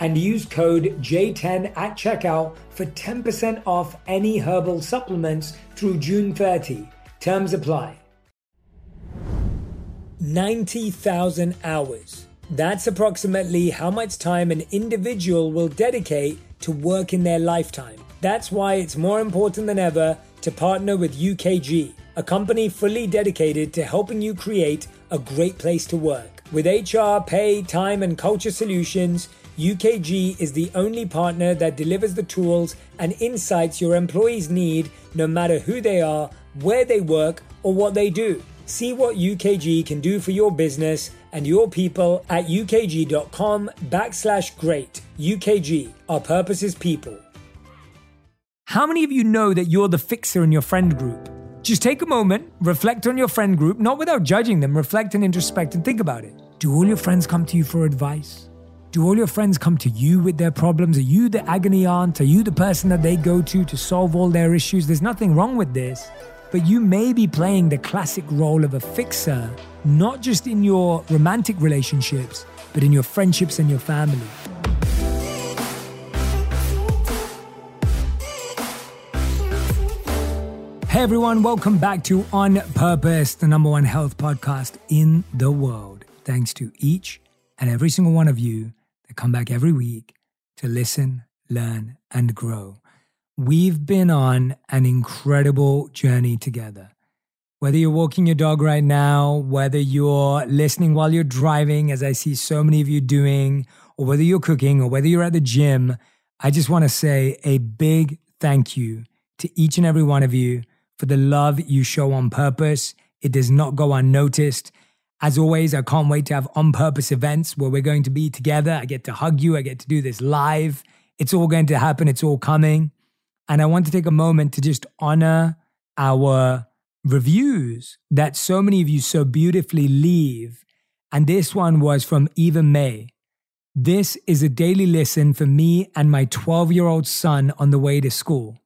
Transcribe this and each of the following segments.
and use code J10 at checkout for 10% off any herbal supplements through June 30. Terms apply. 90,000 hours. That's approximately how much time an individual will dedicate to work in their lifetime. That's why it's more important than ever to partner with UKG, a company fully dedicated to helping you create a great place to work. With HR, pay, time, and culture solutions, UKG is the only partner that delivers the tools and insights your employees need no matter who they are, where they work, or what they do. See what UKG can do for your business and your people at ukg.com backslash great. UKG, our purpose is people. How many of you know that you're the fixer in your friend group? Just take a moment, reflect on your friend group, not without judging them, reflect and introspect and think about it. Do all your friends come to you for advice? Do all your friends come to you with their problems? Are you the agony aunt? Are you the person that they go to to solve all their issues? There's nothing wrong with this. But you may be playing the classic role of a fixer, not just in your romantic relationships, but in your friendships and your family. Hey everyone, welcome back to On Purpose, the number one health podcast in the world. Thanks to each and every single one of you that come back every week to listen, learn, and grow. We've been on an incredible journey together. Whether you're walking your dog right now, whether you're listening while you're driving, as I see so many of you doing, or whether you're cooking, or whether you're at the gym, I just want to say a big thank you to each and every one of you for the love you show on purpose. It does not go unnoticed. As always, I can't wait to have on purpose events where we're going to be together. I get to hug you, I get to do this live. It's all going to happen, it's all coming. And I want to take a moment to just honor our reviews that so many of you so beautifully leave. And this one was from Eva May. This is a daily listen for me and my 12 year old son on the way to school.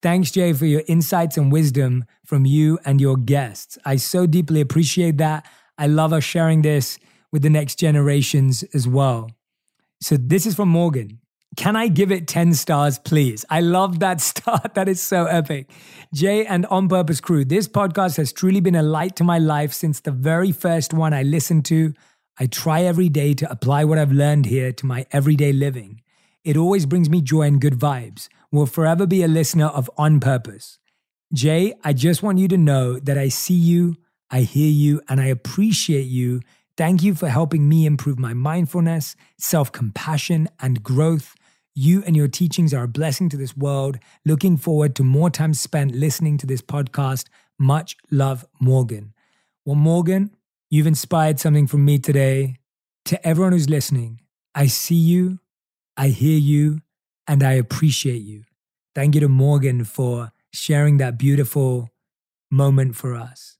Thanks, Jay, for your insights and wisdom from you and your guests. I so deeply appreciate that. I love us sharing this with the next generations as well. So this is from Morgan. Can I give it 10 stars, please? I love that start. That is so epic. Jay and On Purpose Crew, this podcast has truly been a light to my life since the very first one I listened to. I try every day to apply what I've learned here to my everyday living. It always brings me joy and good vibes. Will forever be a listener of On Purpose. Jay, I just want you to know that I see you, I hear you and I appreciate you. Thank you for helping me improve my mindfulness, self compassion, and growth. You and your teachings are a blessing to this world. Looking forward to more time spent listening to this podcast. Much love, Morgan. Well, Morgan, you've inspired something from me today. To everyone who's listening, I see you, I hear you, and I appreciate you. Thank you to Morgan for sharing that beautiful moment for us.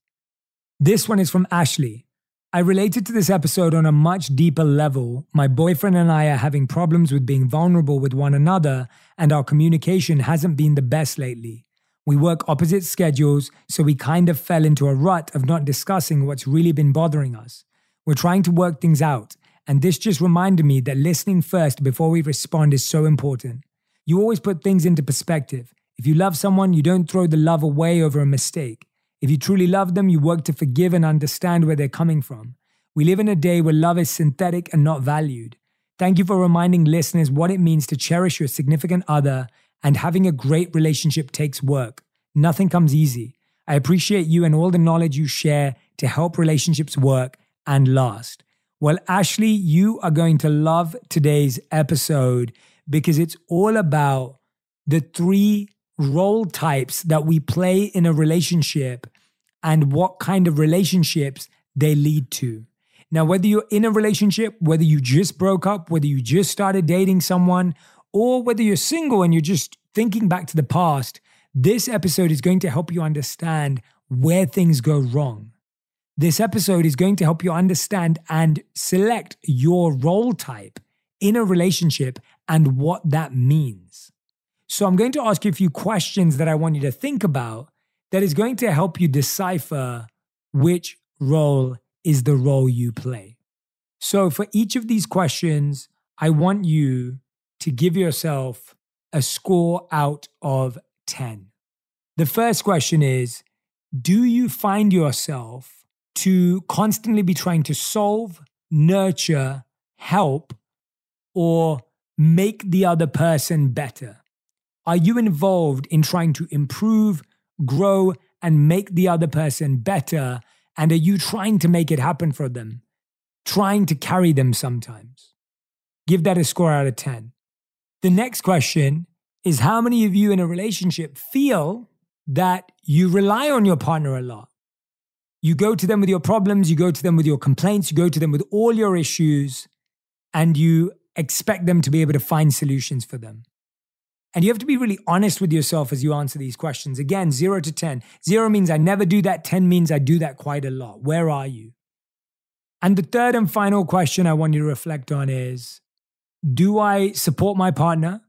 This one is from Ashley. I related to this episode on a much deeper level. My boyfriend and I are having problems with being vulnerable with one another, and our communication hasn't been the best lately. We work opposite schedules, so we kind of fell into a rut of not discussing what's really been bothering us. We're trying to work things out, And this just reminded me that listening first before we respond is so important. You always put things into perspective. If you love someone, you don't throw the love away over a mistake. If you truly love them, you work to forgive and understand where they're coming from. We live in a day where love is synthetic and not valued. Thank you for reminding listeners what it means to cherish your significant other and having a great relationship takes work. Nothing comes easy. I appreciate you and all the knowledge you share to help relationships work and last. Well, Ashley, you are going to love today's episode because it's all about the three role types that we play in a relationship and what kind of relationships they lead to. Now, whether you're in a relationship, whether you just broke up, whether you just started dating someone, or whether you're single and you're just thinking back to the past, this episode is going to help you understand where things go wrong. This episode is going to help you understand and select your role type in a relationship and what that means. So, I'm going to ask you a few questions that I want you to think about that is going to help you decipher which role is the role you play. So, for each of these questions, I want you to give yourself a score out of 10. The first question is Do you find yourself to constantly be trying to solve, nurture, help, or make the other person better? Are you involved in trying to improve, grow, and make the other person better? And are you trying to make it happen for them? Trying to carry them sometimes? Give that a score out of 10. The next question is How many of you in a relationship feel that you rely on your partner a lot? You go to them with your problems, you go to them with your complaints, you go to them with all your issues, and you expect them to be able to find solutions for them. And you have to be really honest with yourself as you answer these questions. Again, zero to 10. Zero means I never do that, 10 means I do that quite a lot. Where are you? And the third and final question I want you to reflect on is Do I support my partner?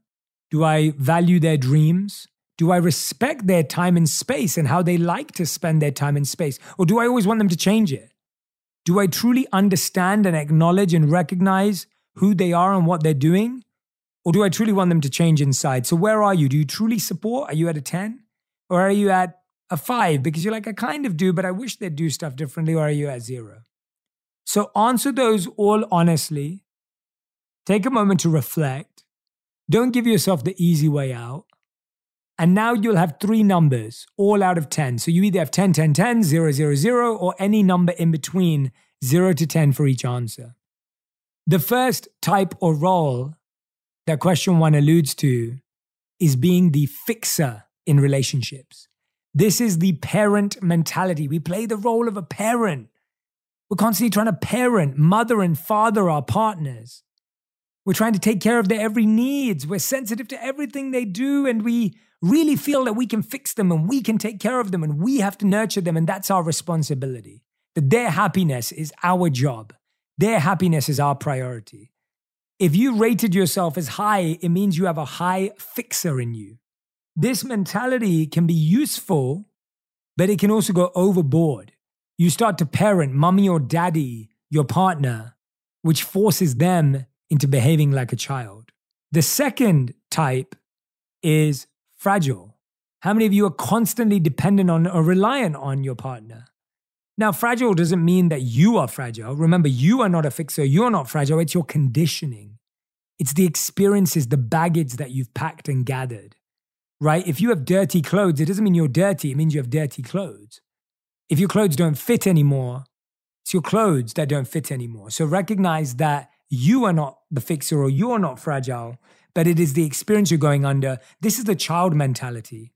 Do I value their dreams? Do I respect their time and space and how they like to spend their time and space? Or do I always want them to change it? Do I truly understand and acknowledge and recognize who they are and what they're doing? Or do I truly want them to change inside? So, where are you? Do you truly support? Are you at a 10? Or are you at a 5? Because you're like, I kind of do, but I wish they'd do stuff differently. Or are you at zero? So, answer those all honestly. Take a moment to reflect. Don't give yourself the easy way out. And now you'll have three numbers, all out of 10. So you either have 10, 10, 10, 0, 0, 0, or any number in between 0 to 10 for each answer. The first type or role that question one alludes to is being the fixer in relationships. This is the parent mentality. We play the role of a parent. We're constantly trying to parent, mother, and father our partners. We're trying to take care of their every needs. We're sensitive to everything they do, and we really feel that we can fix them and we can take care of them and we have to nurture them, and that's our responsibility. That their happiness is our job, their happiness is our priority. If you rated yourself as high, it means you have a high fixer in you. This mentality can be useful, but it can also go overboard. You start to parent mommy or daddy, your partner, which forces them into behaving like a child. The second type is fragile. How many of you are constantly dependent on or reliant on your partner? Now, fragile doesn't mean that you are fragile. Remember, you are not a fixer. You're not fragile. It's your conditioning. It's the experiences, the baggage that you've packed and gathered, right? If you have dirty clothes, it doesn't mean you're dirty. It means you have dirty clothes. If your clothes don't fit anymore, it's your clothes that don't fit anymore. So recognize that you are not the fixer or you are not fragile, but it is the experience you're going under. This is the child mentality.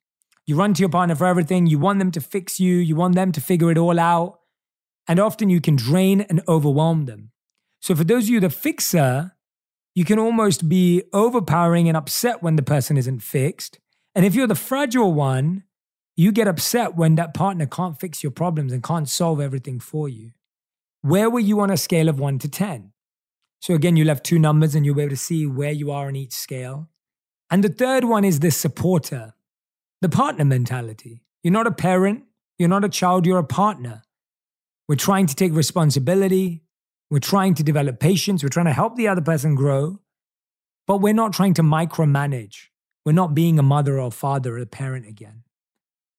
You run to your partner for everything. You want them to fix you. You want them to figure it all out. And often you can drain and overwhelm them. So for those of you, the fixer, you can almost be overpowering and upset when the person isn't fixed. And if you're the fragile one, you get upset when that partner can't fix your problems and can't solve everything for you. Where were you on a scale of one to 10? So again, you'll have two numbers and you'll be able to see where you are on each scale. And the third one is the supporter, the partner mentality. You're not a parent, you're not a child, you're a partner. We're trying to take responsibility, We're trying to develop patience. We're trying to help the other person grow, but we're not trying to micromanage. We're not being a mother or father or a parent again.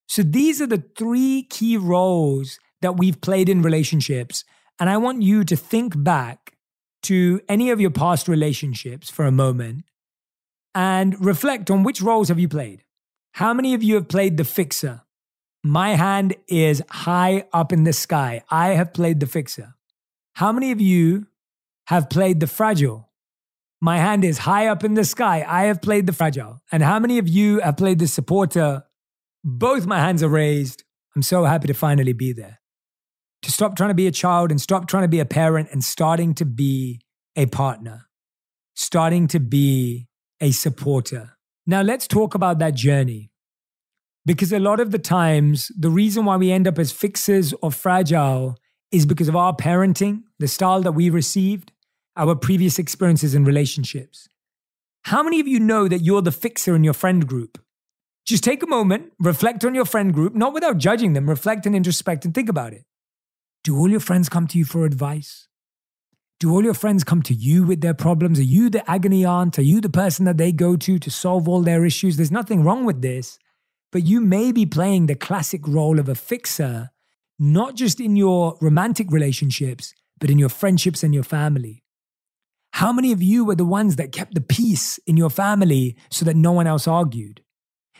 So these are the three key roles that we've played in relationships. And I want you to think back to any of your past relationships for a moment and reflect on which roles have you played. How many of you have played the fixer? My hand is high up in the sky. I have played the fixer. How many of you have played the fragile? My hand is high up in the sky. I have played the fragile. And how many of you have played the supporter? Both my hands are raised. I'm so happy to finally be there. To stop trying to be a child and stop trying to be a parent and starting to be a partner, starting to be a supporter. Now, let's talk about that journey. Because a lot of the times, the reason why we end up as fixers or fragile is because of our parenting, the style that we received, our previous experiences in relationships. How many of you know that you're the fixer in your friend group? Just take a moment, reflect on your friend group, not without judging them, reflect and introspect and think about it. Do all your friends come to you for advice? Do all your friends come to you with their problems? Are you the agony aunt? Are you the person that they go to to solve all their issues? There's nothing wrong with this, but you may be playing the classic role of a fixer, not just in your romantic relationships, but in your friendships and your family. How many of you were the ones that kept the peace in your family so that no one else argued?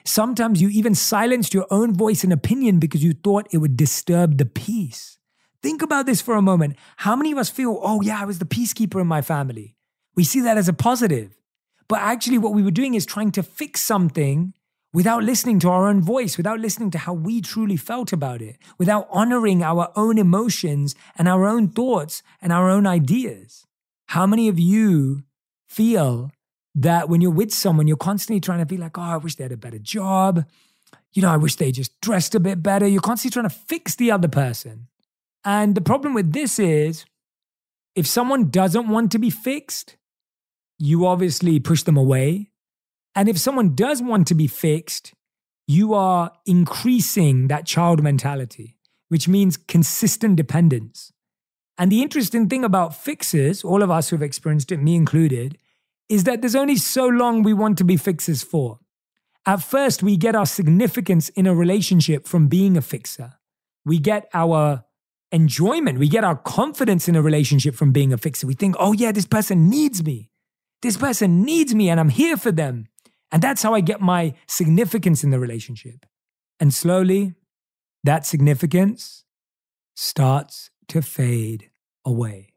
Sometimes you even silenced your own voice and opinion because you thought it would disturb the peace. Think about this for a moment. How many of us feel, oh, yeah, I was the peacekeeper in my family? We see that as a positive. But actually, what we were doing is trying to fix something without listening to our own voice, without listening to how we truly felt about it, without honoring our own emotions and our own thoughts and our own ideas. How many of you feel that when you're with someone, you're constantly trying to be like, oh, I wish they had a better job. You know, I wish they just dressed a bit better. You're constantly trying to fix the other person. And the problem with this is if someone doesn't want to be fixed, you obviously push them away. And if someone does want to be fixed, you are increasing that child mentality, which means consistent dependence. And the interesting thing about fixes, all of us who've experienced it, me included, is that there's only so long we want to be fixes for. At first, we get our significance in a relationship from being a fixer. We get our enjoyment. We get our confidence in a relationship from being a fixer. We think, oh, yeah, this person needs me. This person needs me and I'm here for them. And that's how I get my significance in the relationship. And slowly, that significance starts to fade away.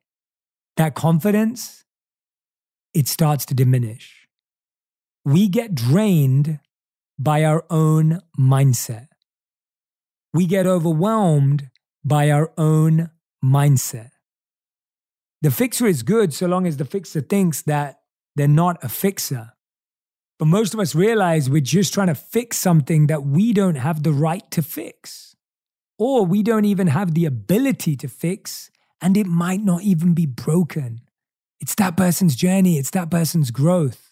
That confidence, it starts to diminish. We get drained by our own mindset. We get overwhelmed by our own mindset. The fixer is good so long as the fixer thinks that they're not a fixer. But most of us realize we're just trying to fix something that we don't have the right to fix, or we don't even have the ability to fix, and it might not even be broken. It's that person's journey, it's that person's growth.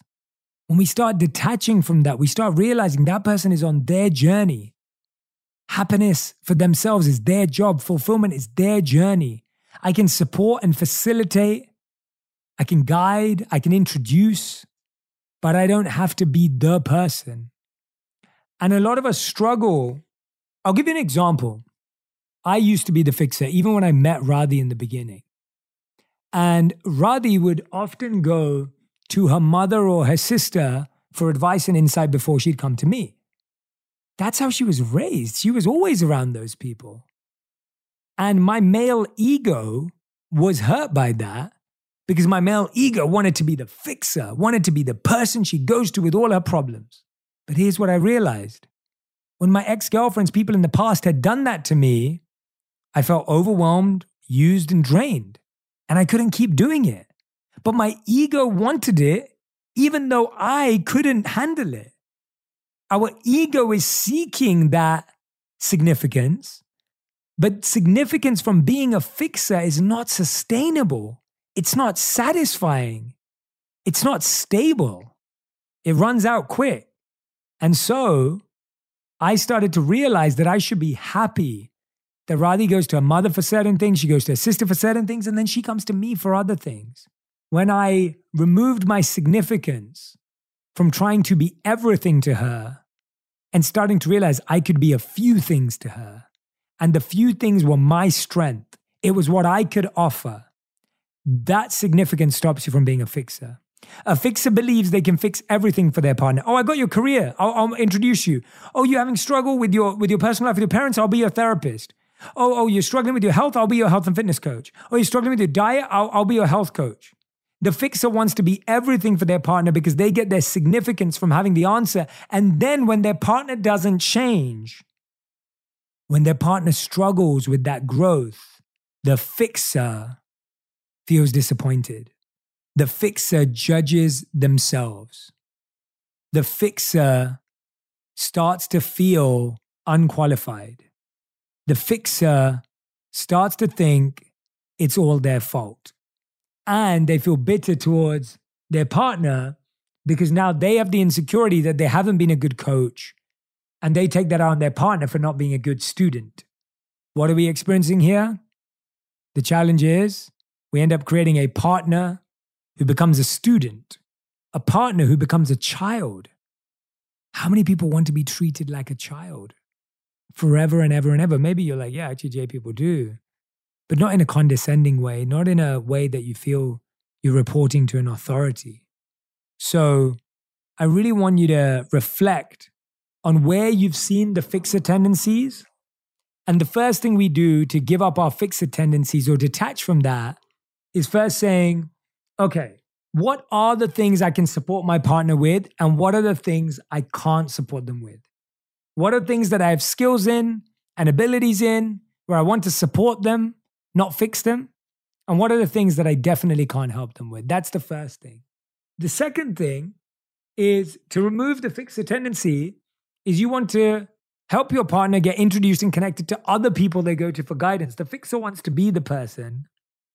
When we start detaching from that, we start realizing that person is on their journey. Happiness for themselves is their job, fulfillment is their journey. I can support and facilitate, I can guide, I can introduce, but I don't have to be the person. And a lot of us struggle. I'll give you an example. I used to be the fixer, even when I met Radhi in the beginning. And Radhi would often go to her mother or her sister for advice and insight before she'd come to me. That's how she was raised. She was always around those people. And my male ego was hurt by that because my male ego wanted to be the fixer, wanted to be the person she goes to with all her problems. But here's what I realized when my ex girlfriends, people in the past had done that to me, I felt overwhelmed, used, and drained. And I couldn't keep doing it. But my ego wanted it, even though I couldn't handle it. Our ego is seeking that significance, but significance from being a fixer is not sustainable. It's not satisfying. It's not stable. It runs out quick. And so I started to realize that I should be happy that Radhi goes to her mother for certain things, she goes to her sister for certain things, and then she comes to me for other things. When I removed my significance from trying to be everything to her and starting to realize I could be a few things to her, and the few things were my strength, it was what I could offer. That significance stops you from being a fixer. A fixer believes they can fix everything for their partner. Oh, I got your career. I'll, I'll, introduce you. Oh, you're having struggle with your with your personal life with your parents. I'll be your therapist. Oh, oh, you're struggling with your health. I'll be your health and fitness coach. Oh, you're struggling with your diet. I'll, I'll be your health coach. The fixer wants to be everything for their partner because they get their significance from having the answer. And then when their partner doesn't change, when their partner struggles with that growth, the fixer feels disappointed. The fixer judges themselves. The fixer starts to feel unqualified. The fixer starts to think it's all their fault. And they feel bitter towards their partner because now they have the insecurity that they haven't been a good coach and they take that on their partner for not being a good student. What are we experiencing here? The challenge is we end up creating a partner who becomes a student, a partner who becomes a child. How many people want to be treated like a child forever and ever and ever? Maybe you're like, yeah, actually, Jay, people do, but not in a condescending way, not in a way that you feel you're reporting to an authority. So I really want you to reflect on where you've seen the fixer tendencies. And the first thing we do to give up our fixer tendencies or detach from that is first saying, okay, what are the things I can support my partner with, and what are the things I can't support them with? What are things that I have skills in and abilities in where I want to support them, not fix them? And what are the things that I definitely can't help them with? That's the first thing. The second thing is to remove the fixer tendency is you want to help your partner get introduced and connected to other people they go to for guidance. The fixer wants to be the person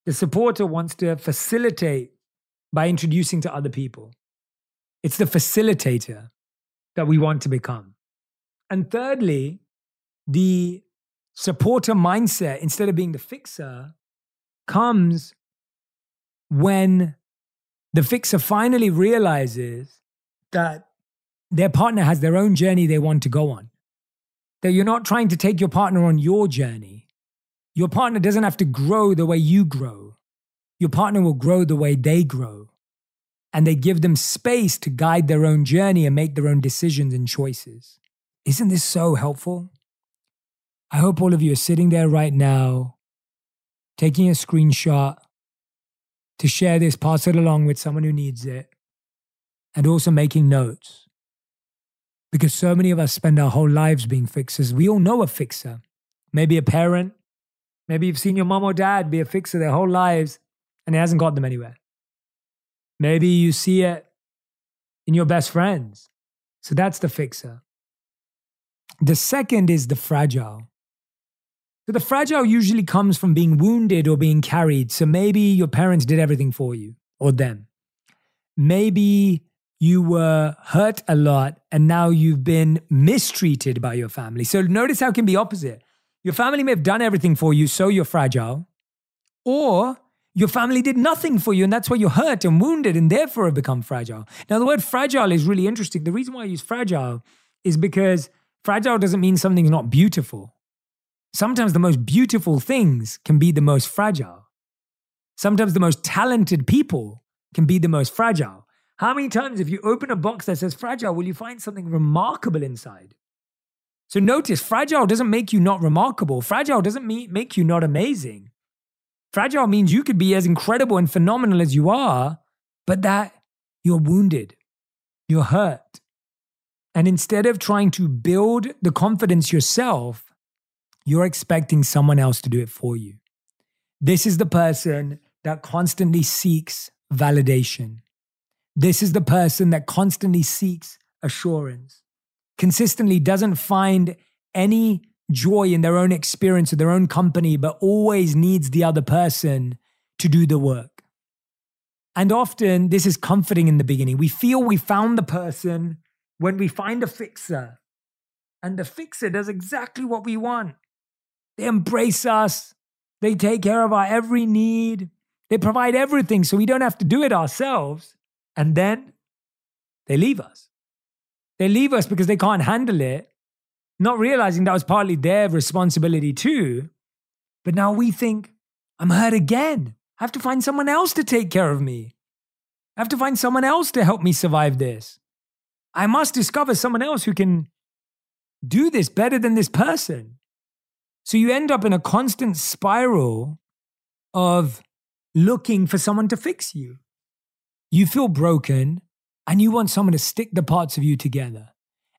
the supporter wants to facilitate by introducing to other people. It's the facilitator that we want to become. And thirdly, the supporter mindset, instead of being the fixer, comes when the fixer finally realizes that their partner has their own journey they want to go on. That you're not trying to take your partner on your journey, your partner doesn't have to grow the way you grow. Your partner will grow the way they grow. And they give them space to guide their own journey and make their own decisions and choices. Isn't this so helpful? I hope all of you are sitting there right now, taking a screenshot to share this, pass it along with someone who needs it, and also making notes. Because so many of us spend our whole lives being fixers. We all know a fixer, maybe a parent, Maybe you've seen your mom or dad be a fixer their whole lives and it hasn't got them anywhere. Maybe you see it in your best friends. So that's the fixer. The second is the fragile. So the fragile usually comes from being wounded or being carried. So maybe your parents did everything for you or them. Maybe you were hurt a lot and now you've been mistreated by your family. So notice how it can be opposite. Your family may have done everything for you, so you're fragile. Or your family did nothing for you, and that's why you're hurt and wounded and therefore have become fragile. Now, the word fragile is really interesting. The reason why I use fragile is because fragile doesn't mean something's not beautiful. Sometimes the most beautiful things can be the most fragile. Sometimes the most talented people can be the most fragile. How many times, if you open a box that says fragile, will you find something remarkable inside? So notice, fragile doesn't make you not remarkable. Fragile doesn't make you not amazing. Fragile means you could be as incredible and phenomenal as you are, but that you're wounded, you're hurt. And instead of trying to build the confidence yourself, you're expecting someone else to do it for you. This is the person that constantly seeks validation. This is the person that constantly seeks assurance consistently doesn't find any joy in their own experience or their own company, but always needs the other person to do the work. And often this is comforting in the beginning. We feel we found the person when we find a fixer, and the fixer does exactly what we want. They embrace us. They take care of our every need. They provide everything so we don't have to do it ourselves. And then they leave us. They leave us because they can't handle it, not realizing that was partly their responsibility too. But now we think, I'm hurt again. I have to find someone else to take care of me. I have to find someone else to help me survive this. I must discover someone else who can do this better than this person. So you end up in a constant spiral of looking for someone to fix you. You feel broken and you want someone to stick the parts of you together.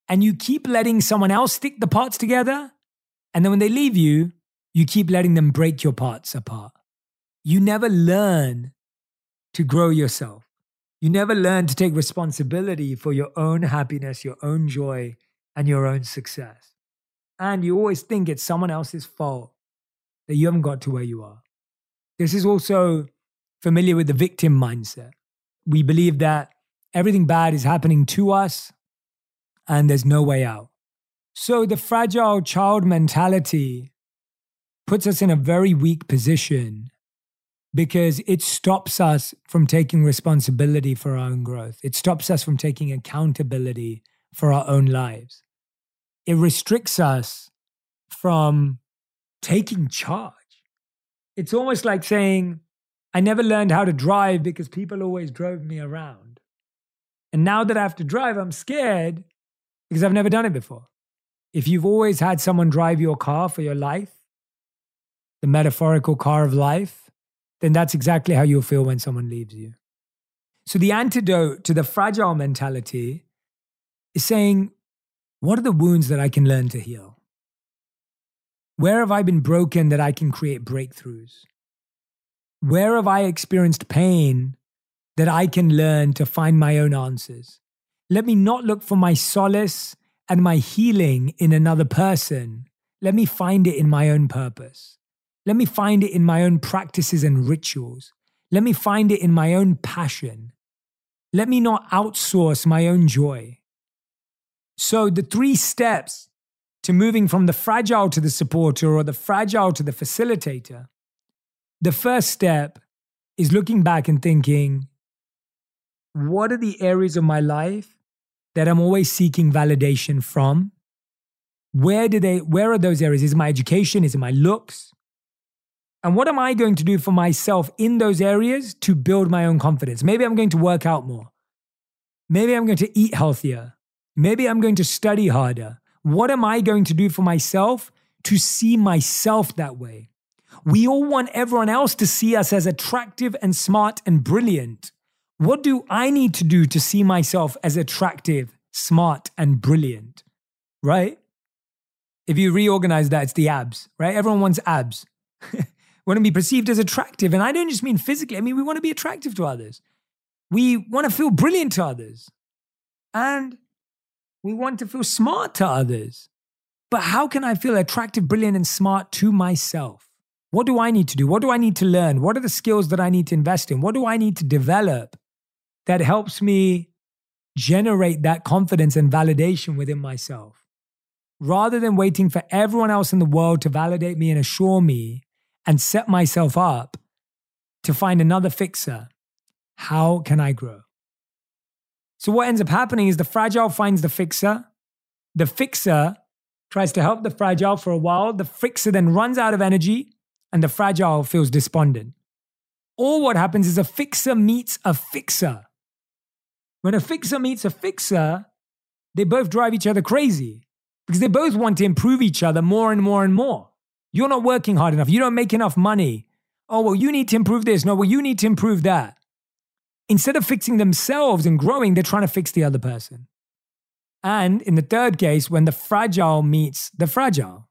And you keep letting someone else stick the parts together. And then when they leave you, you keep letting them break your parts apart. You never learn to grow yourself. You never learn to take responsibility for your own happiness, your own joy, and your own success. And you always think it's someone else's fault that you haven't got to where you are. This is also familiar with the victim mindset. We believe that everything bad is happening to us and there's no way out. So the fragile child mentality puts us in a very weak position because it stops us from taking responsibility for our own growth. It stops us from taking accountability for our own lives. It restricts us from taking charge. It's almost like saying, I never learned how to drive because people always drove me around. And now that I have to drive, I'm scared because I've never done it before. If you've always had someone drive your car for your life, the metaphorical car of life, then that's exactly how you'll feel when someone leaves you. So, the antidote to the fragile mentality is saying, What are the wounds that I can learn to heal? Where have I been broken that I can create breakthroughs? Where have I experienced pain that I can learn to find my own answers? Let me not look for my solace and my healing in another person. Let me find it in my own purpose. Let me find it in my own practices and rituals. Let me find it in my own passion. Let me not outsource my own joy. So, the three steps to moving from the fragile to the supporter or the fragile to the facilitator, the first step is looking back and thinking, what are the areas of my life that I'm always seeking validation from? Where do they where are those areas? Is my education? Is it my looks? And what am I going to do for myself in those areas to build my own confidence? Maybe I'm going to work out more. Maybe I'm going to eat healthier. Maybe I'm going to study harder. What am I going to do for myself to see myself that way? We all want everyone else to see us as attractive and smart and brilliant. What do I need to do to see myself as attractive, smart, and brilliant? Right? If you reorganize that, it's the abs, right? Everyone wants abs. want to be perceived as attractive. And I don't just mean physically, I mean, we want to be attractive to others. We want to feel brilliant to others. And we want to feel smart to others. But how can I feel attractive, brilliant, and smart to myself? What do I need to do? What do I need to learn? What are the skills that I need to invest in? What do I need to develop that helps me generate that confidence and validation within myself? Rather than waiting for everyone else in the world to validate me and assure me and set myself up to find another fixer, how can I grow? So, what ends up happening is the fragile finds the fixer. The fixer tries to help the fragile for a while. The fixer then runs out of energy and the fragile feels despondent. Or what happens is a fixer meets a fixer. When a fixer meets a fixer, they both drive each other crazy because they both want to improve each other more and more and more. You're not working hard enough. You don't make enough money. Oh, well, you need to improve this. No, well, you need to improve that. Instead of fixing themselves and growing, they're trying to fix the other person. And in the third case, when the fragile meets the fragile,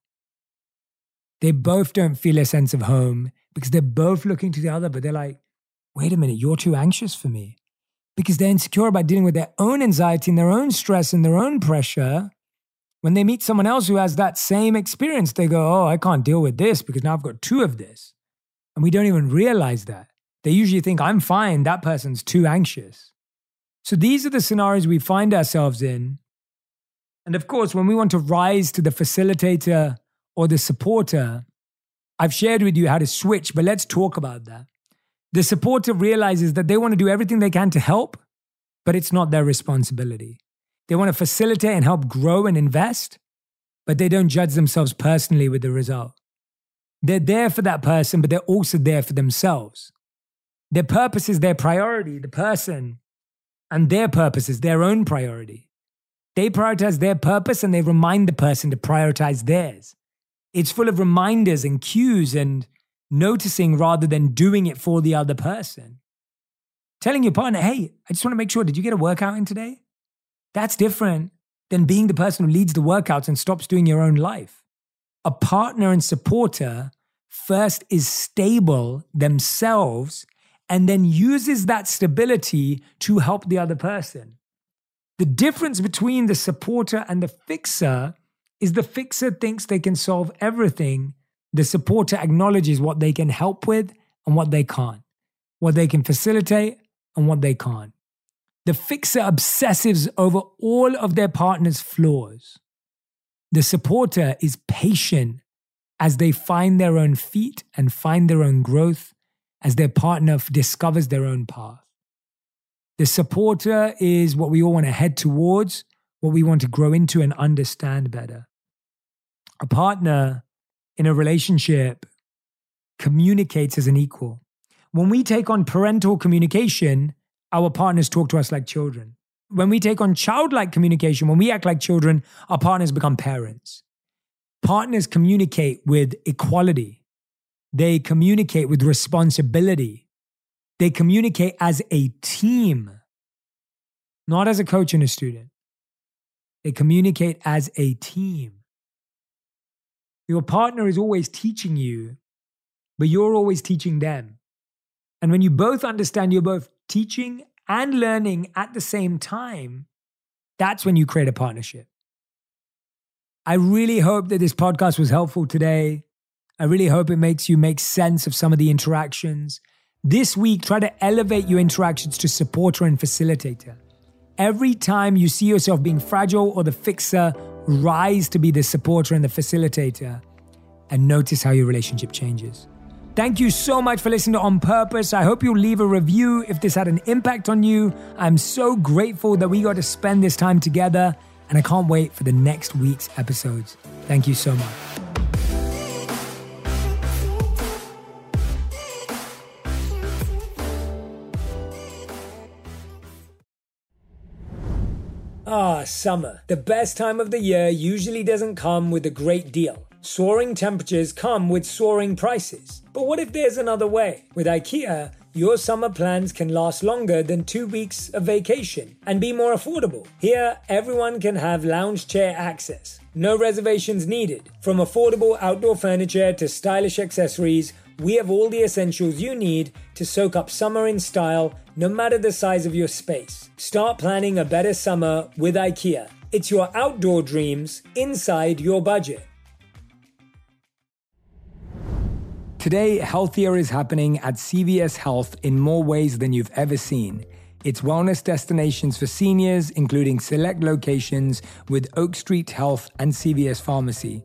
they both don't feel a sense of home because they're both looking to the other, but they're like, wait a minute, you're too anxious for me. Because they're insecure about dealing with their own anxiety and their own stress and their own pressure. When they meet someone else who has that same experience, they go, Oh, I can't deal with this because now I've got two of this. And we don't even realize that. They usually think, I'm fine, that person's too anxious. So these are the scenarios we find ourselves in. And of course, when we want to rise to the facilitator or the supporter, I've shared with you how to switch, but let's talk about that. The supporter realizes that they want to do everything they can to help, but it's not their responsibility. They want to facilitate and help grow and invest, but they don't judge themselves personally with the result. They're there for that person, but they're also there for themselves. Their purpose is their priority, the person, and their purpose is their own priority. They prioritize their purpose and they remind the person to prioritize theirs. It's full of reminders and cues and noticing rather than doing it for the other person. Telling your partner, hey, I just want to make sure, did you get a workout in today? That's different than being the person who leads the workouts and stops doing your own life. A partner and supporter first is stable themselves and then uses that stability to help the other person. The difference between the supporter and the fixer is the fixer thinks they can solve everything. The supporter acknowledges what they can help with and what they can't, what they can facilitate and what they can't. The fixer obsesses over all of their partner's flaws. The supporter is patient as they find their own feet and find their own growth as their partner discovers their own path. The supporter is what we all want to head towards, what we want to grow into and understand better. A partner in a relationship communicates as an equal. When we take on parental communication, our partners talk to us like children. When we take on childlike communication, when we act like children, our partners become parents. Partners communicate with equality. They communicate with responsibility. They communicate as a team, not as a coach and a student. They communicate as a team. Your partner is always teaching you, but you're always teaching them. And when you both understand you're both teaching and learning at the same time, that's when you create a partnership. I really hope that this podcast was helpful today. I really hope it makes you make sense of some of the interactions. This week, try to elevate your interactions to supporter and facilitator. Every time you see yourself being fragile or the fixer, rise to be the supporter and the facilitator and notice how your relationship changes. Thank you so much for listening to On Purpose. I hope you'll leave a review if this had an impact on you. I'm so grateful that we got to spend this time together, and I can't wait for the next week's episodes. Thank you so much. Ah, summer. The best time of the year usually doesn't come with a great deal. Soaring temperatures come with soaring prices. But what if there's another way? With IKEA, your summer plans can last longer than two weeks of vacation and be more affordable. Here, everyone can have lounge chair access. No reservations needed. From affordable outdoor furniture to stylish accessories, we have all the essentials you need to soak up summer in style, no matter the size of your space. Start planning a better summer with IKEA. It's your outdoor dreams inside your budget. Today, healthier is happening at CVS Health in more ways than you've ever seen. It's wellness destinations for seniors, including select locations with Oak Street Health and CVS Pharmacy.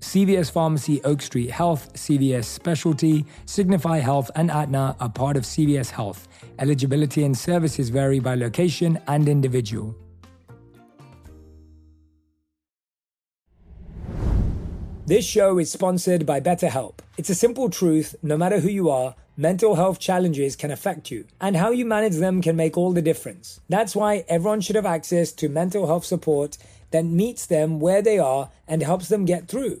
CVS Pharmacy, Oak Street Health, CVS Specialty, Signify Health, and Aetna are part of CVS Health. Eligibility and services vary by location and individual. This show is sponsored by BetterHelp. It's a simple truth no matter who you are mental health challenges can affect you, and how you manage them can make all the difference. That's why everyone should have access to mental health support that meets them where they are and helps them get through.